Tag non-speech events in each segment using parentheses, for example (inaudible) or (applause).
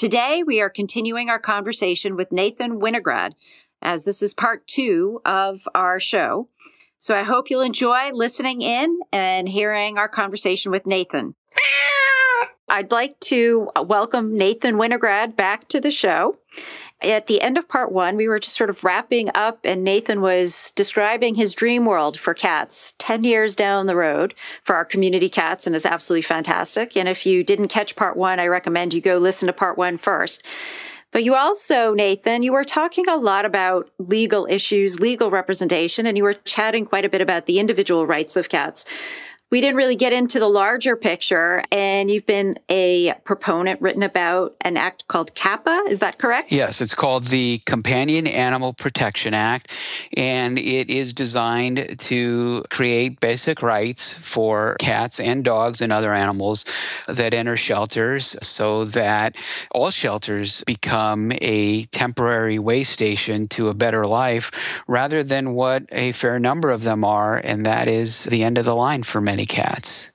Today, we are continuing our conversation with Nathan Winograd, as this is part two of our show. So I hope you'll enjoy listening in and hearing our conversation with Nathan. I'd like to welcome Nathan Winograd back to the show. At the end of part one, we were just sort of wrapping up, and Nathan was describing his dream world for cats 10 years down the road for our community cats, and is absolutely fantastic. And if you didn't catch part one, I recommend you go listen to part one first. But you also, Nathan, you were talking a lot about legal issues, legal representation, and you were chatting quite a bit about the individual rights of cats we didn't really get into the larger picture. And you've been a proponent written about an act called CAPA. Is that correct? Yes, it's called the Companion Animal Protection Act. And it is designed to create basic rights for cats and dogs and other animals that enter shelters so that all shelters become a temporary way station to a better life rather than what a fair number of them are. And that is the end of the line for many cats.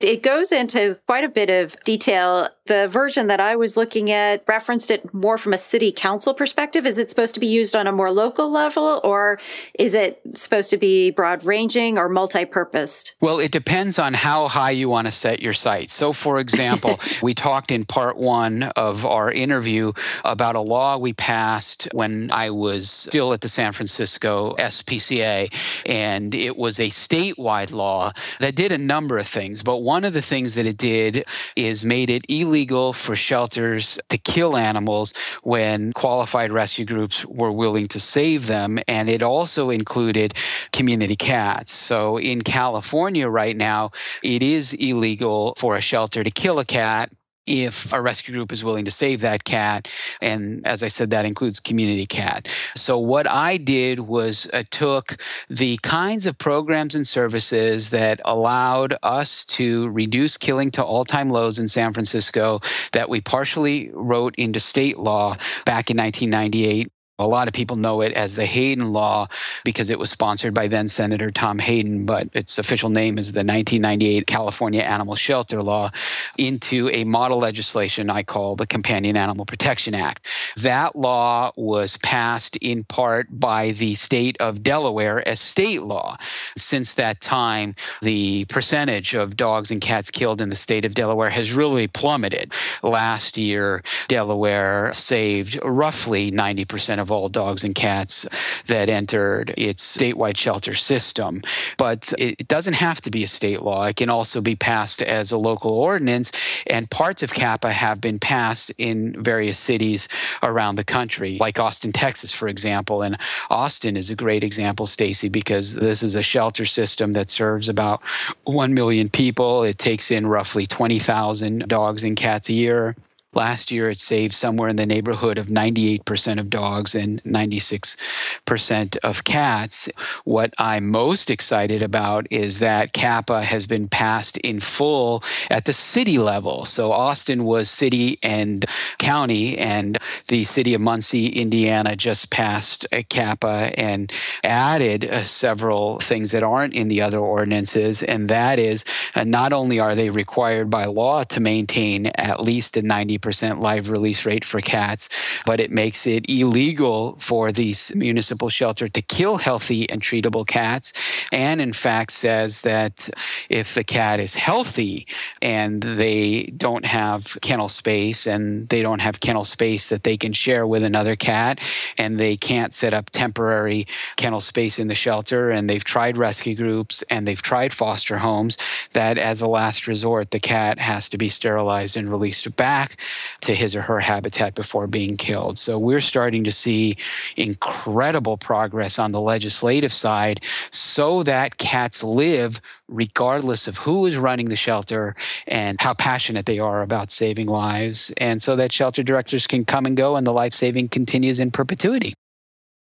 It goes into quite a bit of detail the version that I was looking at referenced it more from a city council perspective. Is it supposed to be used on a more local level or is it supposed to be broad ranging or multi purposed? Well, it depends on how high you want to set your sights. So, for example, (laughs) we talked in part one of our interview about a law we passed when I was still at the San Francisco SPCA, and it was a statewide law that did a number of things. But one of the things that it did is made it illegal illegal for shelters to kill animals when qualified rescue groups were willing to save them. And it also included community cats. So in California right now, it is illegal for a shelter to kill a cat if a rescue group is willing to save that cat. And as I said, that includes community cat. So, what I did was uh, took the kinds of programs and services that allowed us to reduce killing to all time lows in San Francisco that we partially wrote into state law back in 1998 a lot of people know it as the Hayden Law because it was sponsored by then Senator Tom Hayden, but its official name is the 1998 California Animal Shelter Law, into a model legislation I call the Companion Animal Protection Act. That law was passed in part by the state of Delaware as state law. Since that time, the percentage of dogs and cats killed in the state of Delaware has really plummeted. Last year, Delaware saved roughly 90% of of all dogs and cats that entered its statewide shelter system. But it doesn't have to be a state law. It can also be passed as a local ordinance, and parts of CAPA have been passed in various cities around the country, like Austin, Texas, for example. And Austin is a great example, Stacy, because this is a shelter system that serves about 1 million people. It takes in roughly 20,000 dogs and cats a year. Last year, it saved somewhere in the neighborhood of 98% of dogs and 96% of cats. What I'm most excited about is that CAPA has been passed in full at the city level. So Austin was city and county, and the city of Muncie, Indiana, just passed a CAPA and added uh, several things that aren't in the other ordinances. And that is uh, not only are they required by law to maintain at least a 90 percent live release rate for cats, but it makes it illegal for the municipal shelter to kill healthy and treatable cats. And in fact, says that if the cat is healthy and they don't have kennel space and they don't have kennel space that they can share with another cat and they can't set up temporary kennel space in the shelter and they've tried rescue groups and they've tried foster homes, that as a last resort, the cat has to be sterilized and released back to his or her habitat before being killed. So we're starting to see incredible progress on the legislative side so that cats live regardless of who is running the shelter and how passionate they are about saving lives, and so that shelter directors can come and go and the life saving continues in perpetuity.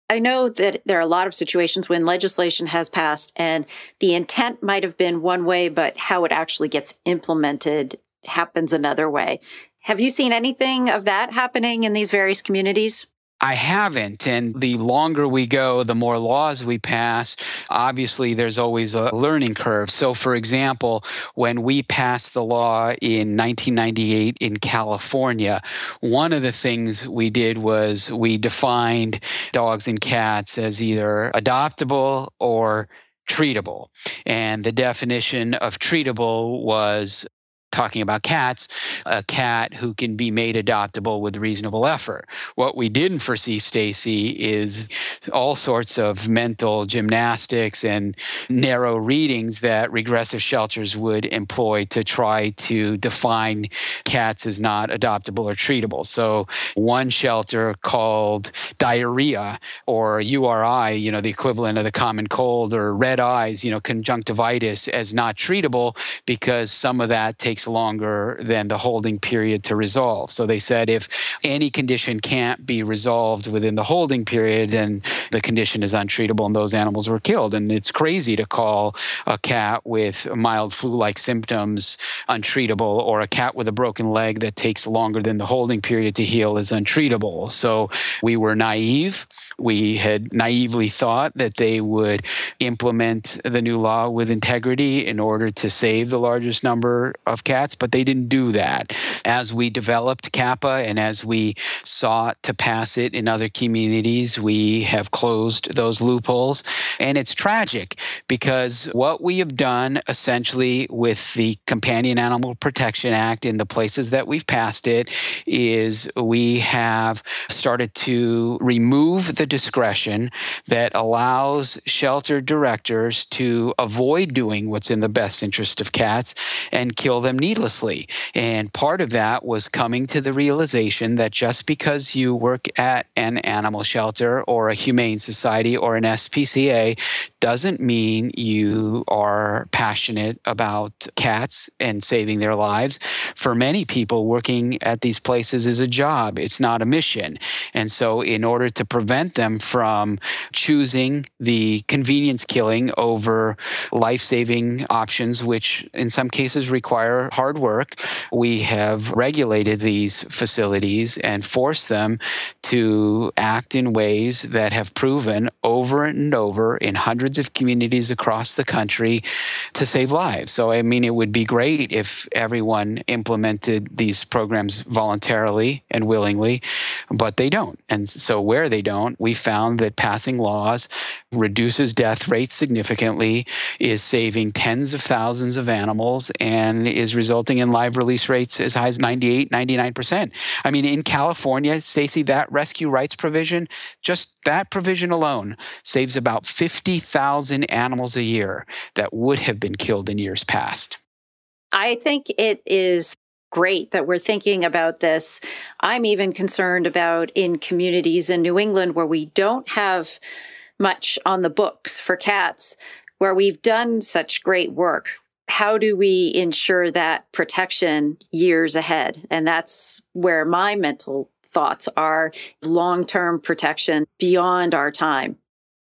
I know that there are a lot of situations when legislation has passed and the intent might have been one way, but how it actually gets implemented happens another way. Have you seen anything of that happening in these various communities? I haven't. And the longer we go, the more laws we pass. Obviously, there's always a learning curve. So, for example, when we passed the law in 1998 in California, one of the things we did was we defined dogs and cats as either adoptable or treatable. And the definition of treatable was talking about cats, a cat who can be made adoptable with reasonable effort. What we didn't foresee, Stacy, is all sorts of mental gymnastics and narrow readings that regressive shelters would employ to try to define cats as not adoptable or treatable. So one shelter called diarrhea or URI, you know, the equivalent of the common cold or red eyes, you know, conjunctivitis as not treatable because some of that takes longer than the holding period to resolve. So they said if any condition can't be resolved within the holding period, then the condition is untreatable and those animals were killed. And it's crazy to call a cat with mild flu like symptoms untreatable or a cat with a broken leg that takes longer than the holding period to heal is untreatable. So we were naive. We had naively thought that they would implement the new law with integrity in order to save the largest number of cats cats, but they didn't do that. As we developed CAPA and as we sought to pass it in other communities, we have closed those loopholes. And it's tragic because what we have done essentially with the Companion Animal Protection Act in the places that we've passed it is we have started to remove the discretion that allows shelter directors to avoid doing what's in the best interest of cats and kill them needlessly. And part of that was coming to the realization that just because you work at an animal shelter or a humane society or an SPCA doesn't mean you are passionate about cats and saving their lives. For many people, working at these places is a job, it's not a mission. And so, in order to prevent them from choosing the convenience killing over life saving options, which in some cases require hard work, we have regulated these facilities and forced them to act in ways that have proven over and over in hundreds of communities across the country to save lives. So, I mean, it would be great if everyone implemented these programs voluntarily and willingly, but they don't. And so, where they don't, we found that passing laws reduces death rates significantly, is saving tens of thousands of animals, and is resulting in live release rates as high as 98, 99%. I mean, in California, Stacy, that rescue rights provision, just that provision alone saves about 50,000 animals a year that would have been killed in years past. I think it is great that we're thinking about this. I'm even concerned about in communities in New England where we don't have much on the books for cats, where we've done such great work how do we ensure that protection years ahead? And that's where my mental thoughts are long term protection beyond our time.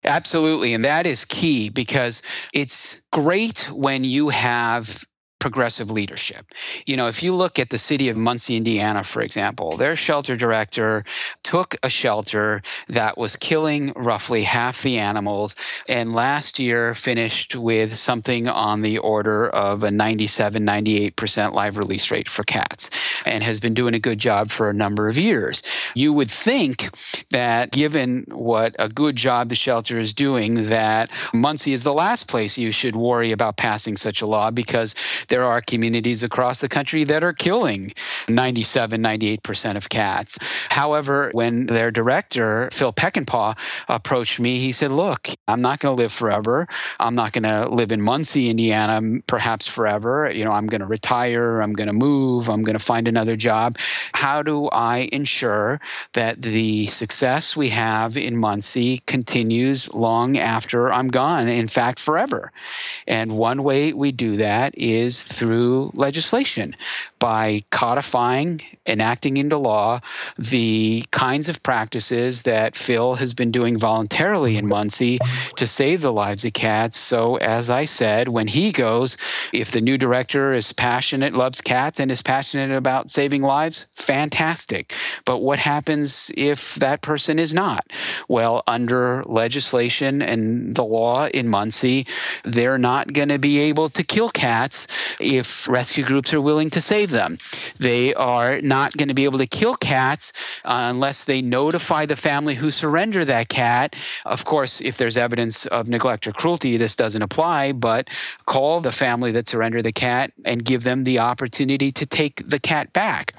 Absolutely. And that is key because it's great when you have progressive leadership. You know, if you look at the city of Muncie, Indiana, for example, their shelter director took a shelter that was killing roughly half the animals and last year finished with something on the order of a 97, 98% live release rate for cats and has been doing a good job for a number of years. You would think that given what a good job the shelter is doing, that Muncie is the last place you should worry about passing such a law because there are communities across the country that are killing 97, 98% of cats. However, when their director, Phil Peckinpaugh, approached me, he said, Look, I'm not going to live forever. I'm not going to live in Muncie, Indiana, perhaps forever. You know, I'm going to retire. I'm going to move. I'm going to find another job. How do I ensure that the success we have in Muncie continues long after I'm gone? In fact, forever. And one way we do that is through legislation by codifying, enacting into law the kinds of practices that Phil has been doing voluntarily in Muncie to save the lives of cats. So, as I said, when he goes, if the new director is passionate, loves cats, and is passionate about saving lives, fantastic. But what happens if that person is not? Well, under legislation and the law in Muncie, they're not going to be able to kill cats if rescue groups are willing to save them. They are not going to be able to kill cats uh, unless they notify the family who surrender that cat. Of course, if there's evidence of neglect or cruelty, this doesn't apply, but call the family that surrendered the cat and give them the opportunity to take the cat back.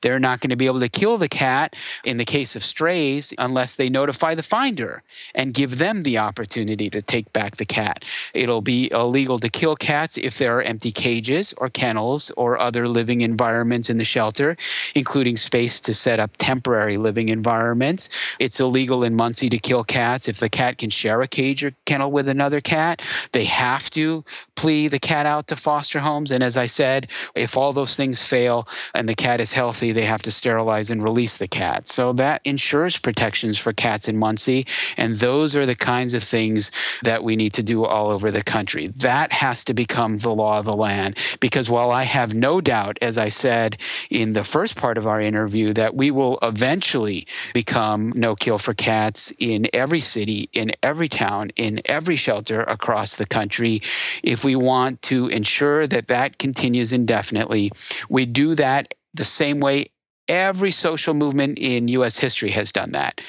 They're not going to be able to kill the cat in the case of strays unless they notify the finder and give them the opportunity to take back the cat. It'll be illegal to kill cats if there are empty cages or kennels or other living environments in the shelter, including space to set up temporary living environments. It's illegal in Muncie to kill cats if the cat can share a cage or kennel with another cat. They have to plea the cat out to foster homes. And as I said, if all those things fail and the cat is healthy, they have to sterilize and release the cat. So that ensures protections for cats in Muncie. And those are the kinds of things that we need to do all over the country. That has to become the law of the land. Because while I have no doubt, as I said in the first part of our interview, that we will eventually become no kill for cats in every city, in every town, in every shelter across the country, if we want to ensure that that continues indefinitely, we do that the same way every social movement in US history has done that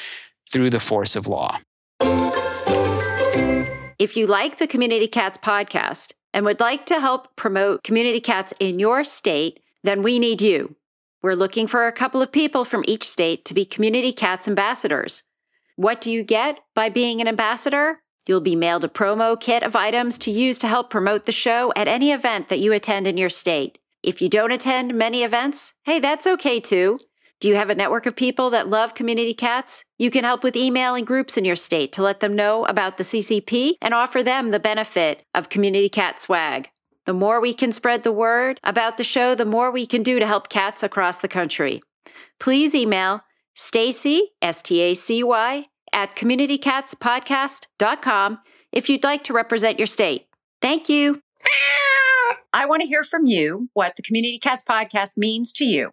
through the force of law. If you like the Community Cats podcast and would like to help promote community cats in your state, then we need you. We're looking for a couple of people from each state to be Community Cats ambassadors. What do you get by being an ambassador? You'll be mailed a promo kit of items to use to help promote the show at any event that you attend in your state. If you don't attend many events, hey, that's okay too. Do you have a network of people that love community cats? You can help with emailing groups in your state to let them know about the CCP and offer them the benefit of community cat swag. The more we can spread the word about the show, the more we can do to help cats across the country. Please email Stacy, S T A C Y, at communitycatspodcast.com if you'd like to represent your state. Thank you. I want to hear from you what the Community Cats Podcast means to you.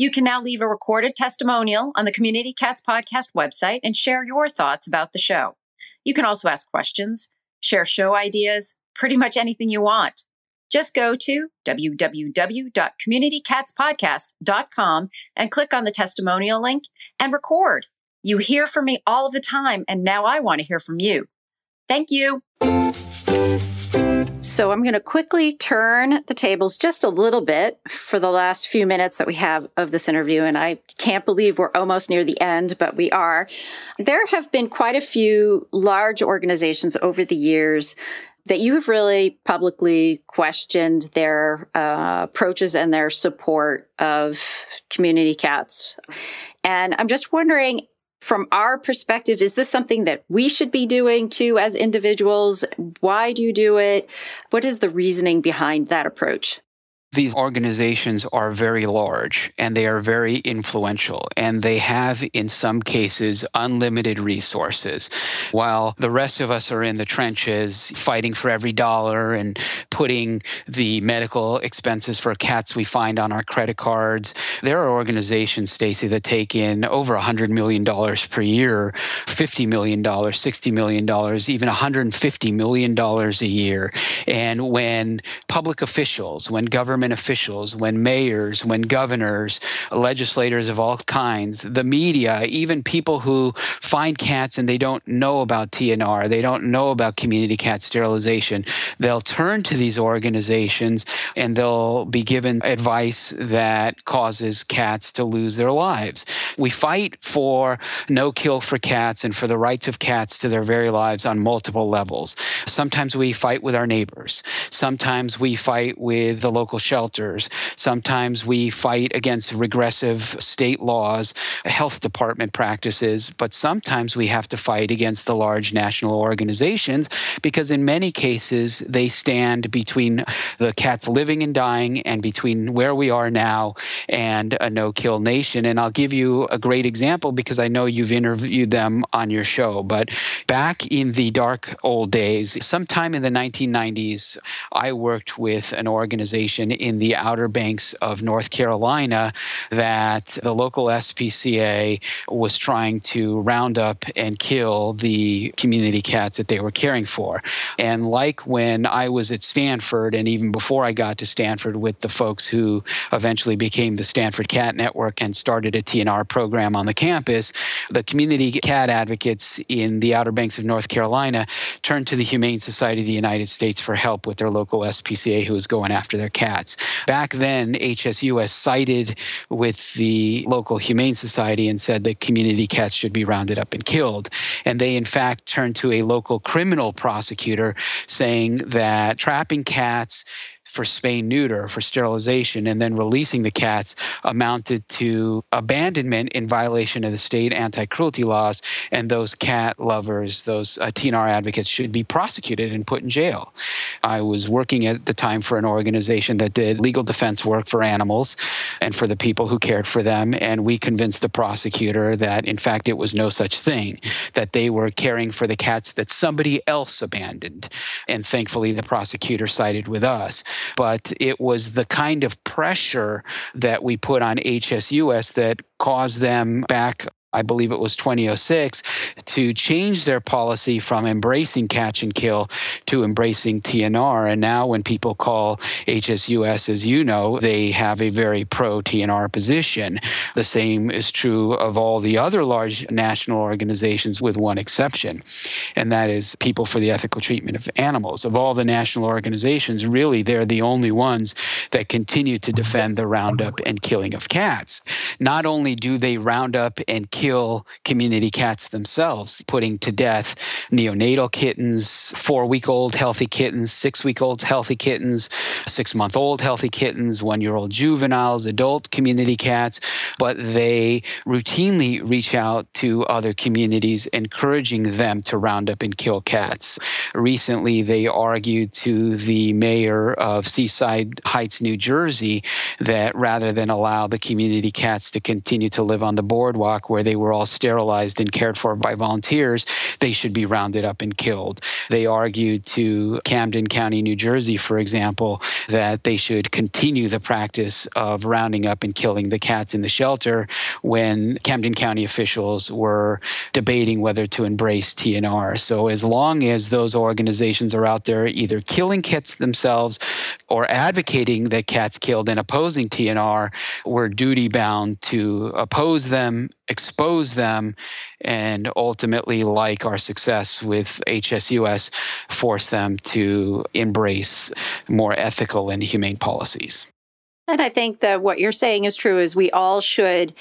You can now leave a recorded testimonial on the Community Cats Podcast website and share your thoughts about the show. You can also ask questions, share show ideas, pretty much anything you want. Just go to www.communitycatspodcast.com and click on the testimonial link and record. You hear from me all of the time, and now I want to hear from you. Thank you. So I'm going to quickly turn the tables just a little bit for the last few minutes that we have of this interview. And I can't believe we're almost near the end, but we are. There have been quite a few large organizations over the years that you have really publicly questioned their uh, approaches and their support of community cats. And I'm just wondering from our perspective, is this something that we should be doing too as individuals? Why do you do it? What is the reasoning behind that approach? These organizations are very large and they are very influential and they have in some cases unlimited resources. While the rest of us are in the trenches fighting for every dollar and putting the medical expenses for cats we find on our credit cards there are organizations stacy that take in over 100 million dollars per year 50 million dollars 60 million dollars even 150 million dollars a year. And when public officials when government government officials, when mayors, when governors, legislators of all kinds, the media, even people who find cats and they don't know about TNR, they don't know about community cat sterilization, they'll turn to these organizations and they'll be given advice that causes cats to lose their lives. We fight for no kill for cats and for the rights of cats to their very lives on multiple levels. Sometimes we fight with our neighbors. Sometimes we fight with the local shelters. Sometimes we fight against regressive state laws, health department practices. But sometimes we have to fight against the large national organizations because, in many cases, they stand between the cats living and dying and between where we are now and a no kill nation. And I'll give you a great example because I know you've interviewed them on your show. But back in the dark old days, sometime in the 1990s, I worked with an organization in the Outer Banks of North Carolina that the local SPCA was trying to round up and kill the community cats that they were caring for. And like when I was at Stanford, and even before I got to Stanford with the folks who eventually became the Stanford Cat Network and started a TNR program on the campus, the community cat advocates in the Outer Banks of North Carolina turned to the Humane Society of the United States for help with their local SPCA who was going after their cats. Back then, HSUS sided with the local Humane Society and said that community cats should be rounded up and killed. And they, in fact, turned to a local criminal prosecutor saying that trapping cats for spay neuter for sterilization and then releasing the cats amounted to abandonment in violation of the state anti-cruelty laws and those cat lovers those uh, TNR advocates should be prosecuted and put in jail. I was working at the time for an organization that did legal defense work for animals and for the people who cared for them and we convinced the prosecutor that in fact it was no such thing that they were caring for the cats that somebody else abandoned. And thankfully the prosecutor sided with us but it was the kind of pressure that we put on HSUS that caused them back I believe it was 2006, to change their policy from embracing catch and kill to embracing TNR. And now, when people call HSUS, as you know, they have a very pro TNR position. The same is true of all the other large national organizations, with one exception, and that is People for the Ethical Treatment of Animals. Of all the national organizations, really, they're the only ones that continue to defend the roundup and killing of cats. Not only do they round up and kill community cats themselves, putting to death neonatal kittens, four week old healthy kittens, six week old healthy kittens, six month old healthy kittens, one year old juveniles, adult community cats, but they routinely reach out to other communities, encouraging them to round up and kill cats. Recently, they argued to the mayor of Seaside Heights, New Jersey, that rather than allow the community cats to continue to live on the boardwalk where they they were all sterilized and cared for by volunteers, they should be rounded up and killed. They argued to Camden County, New Jersey, for example, that they should continue the practice of rounding up and killing the cats in the shelter when Camden County officials were debating whether to embrace TNR. So, as long as those organizations are out there either killing cats themselves or advocating that cats killed and opposing TNR, we're duty bound to oppose them expose them and ultimately, like our success with HSUS, force them to embrace more ethical and humane policies. And I think that what you're saying is true is we all should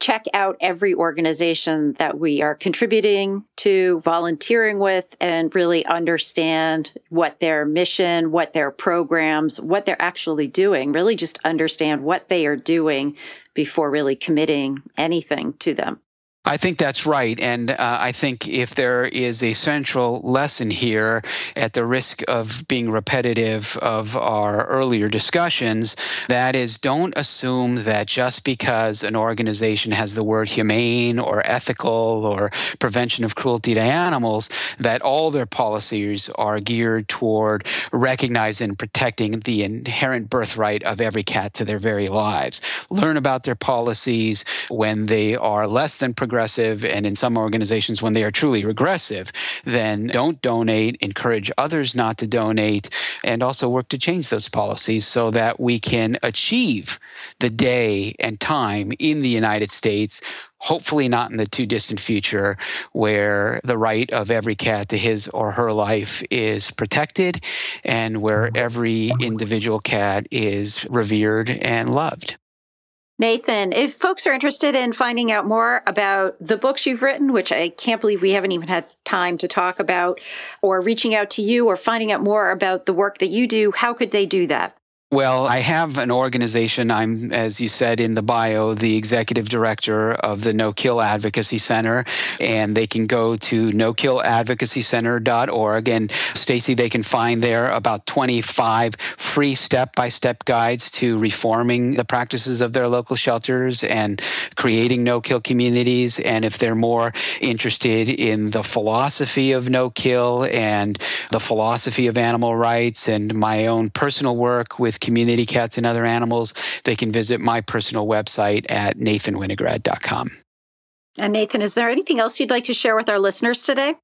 check out every organization that we are contributing to, volunteering with, and really understand what their mission, what their programs, what they're actually doing. Really just understand what they are doing before really committing anything to them. I think that's right. And uh, I think if there is a central lesson here, at the risk of being repetitive of our earlier discussions, that is don't assume that just because an organization has the word humane or ethical or prevention of cruelty to animals, that all their policies are geared toward recognizing and protecting the inherent birthright of every cat to their very lives. Learn about their policies when they are less than progressive progressive, and in some organizations, when they are truly regressive, then don't donate, encourage others not to donate, and also work to change those policies so that we can achieve the day and time in the United States hopefully not in the too distant future, where the right of every cat to his or her life is protected and where mm-hmm. every individual cat is revered and loved. Nathan, if folks are interested in finding out more about the books you've written, which I can't believe we haven't even had time to talk about, or reaching out to you or finding out more about the work that you do, how could they do that? Well, I have an organization. I'm, as you said in the bio, the executive director of the No Kill Advocacy Center, and they can go to nokilladvocacycenter.org. And Stacy, they can find there about 25 free step by step guides to reforming the practices of their local shelters and creating no kill communities. And if they're more interested in the philosophy of no kill and the philosophy of animal rights and my own personal work with community cats and other animals, they can visit my personal website at nathanwinograd.com. And Nathan, is there anything else you'd like to share with our listeners today?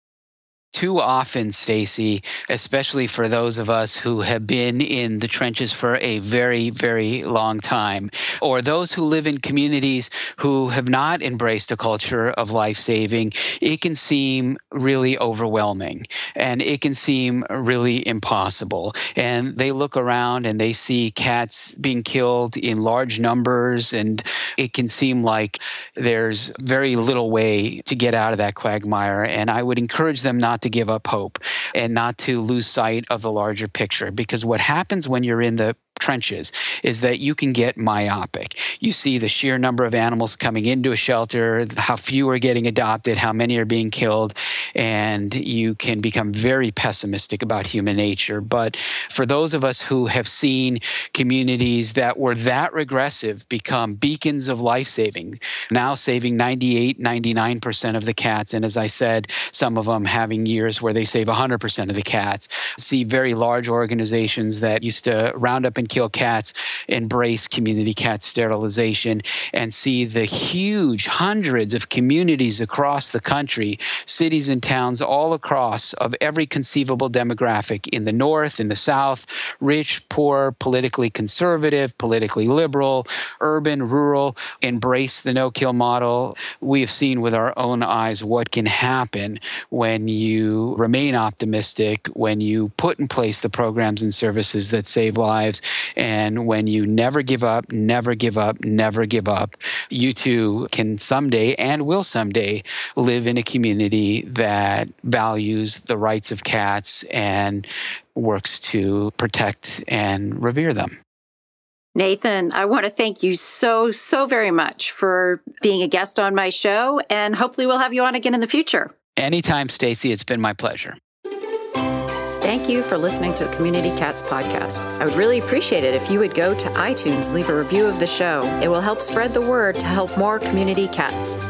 Too often, Stacy, especially for those of us who have been in the trenches for a very, very long time, or those who live in communities who have not embraced a culture of life saving, it can seem really overwhelming and it can seem really impossible. And they look around and they see cats being killed in large numbers, and it can seem like there's very little way to get out of that quagmire. And I would encourage them not to give up hope and not to lose sight of the larger picture. Because what happens when you're in the trenches is that you can get myopic. You see the sheer number of animals coming into a shelter, how few are getting adopted, how many are being killed, and you can become very pessimistic about human nature. But for those of us who have seen communities that were that regressive become beacons of life saving, now saving 98, 99% of the cats, and as I said, some of them having years where they save 100% of the cats, see very large organizations that used to round up and kill cats embrace community cat sterilization and see the huge hundreds of communities across the country, cities and towns all across of every conceivable demographic in the north, in the south, rich, poor, politically conservative, politically liberal, urban, rural, embrace the no kill model. We have seen with our own eyes what can happen when you remain optimistic, when you put in place the programs and services that save lives, and when you never give up, never give up, never give up, you too can someday and will someday live in a community that values the rights of cats and works to protect and revere them. Nathan, I want to thank you so, so very much for being a guest on my show, and hopefully we'll have you on again in the future. Anytime, Stacy. It's been my pleasure. Thank you for listening to Community Cats podcast. I would really appreciate it if you would go to iTunes, leave a review of the show. It will help spread the word to help more community cats.